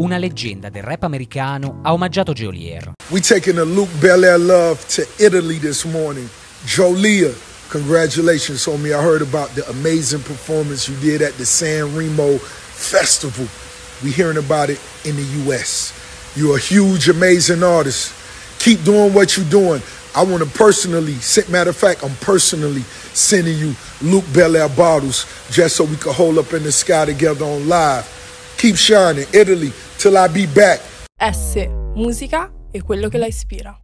Una leggenda del rap americano ha omaggiato Geolier. We taking a Luc Belaire love to Italy this morning. Geolier, congratulations, homie. I heard about the amazing performance you did at the San Remo Festival. We hearing about it in the U.S. You're a huge, amazing artist. Keep doing what you're doing. I want to personally, matter of fact, I'm personally sending you Luc Belaire bottles just so we can hold up in the sky together on live. Keep shining, Italy, till I be back. S, musica e quello che la ispira.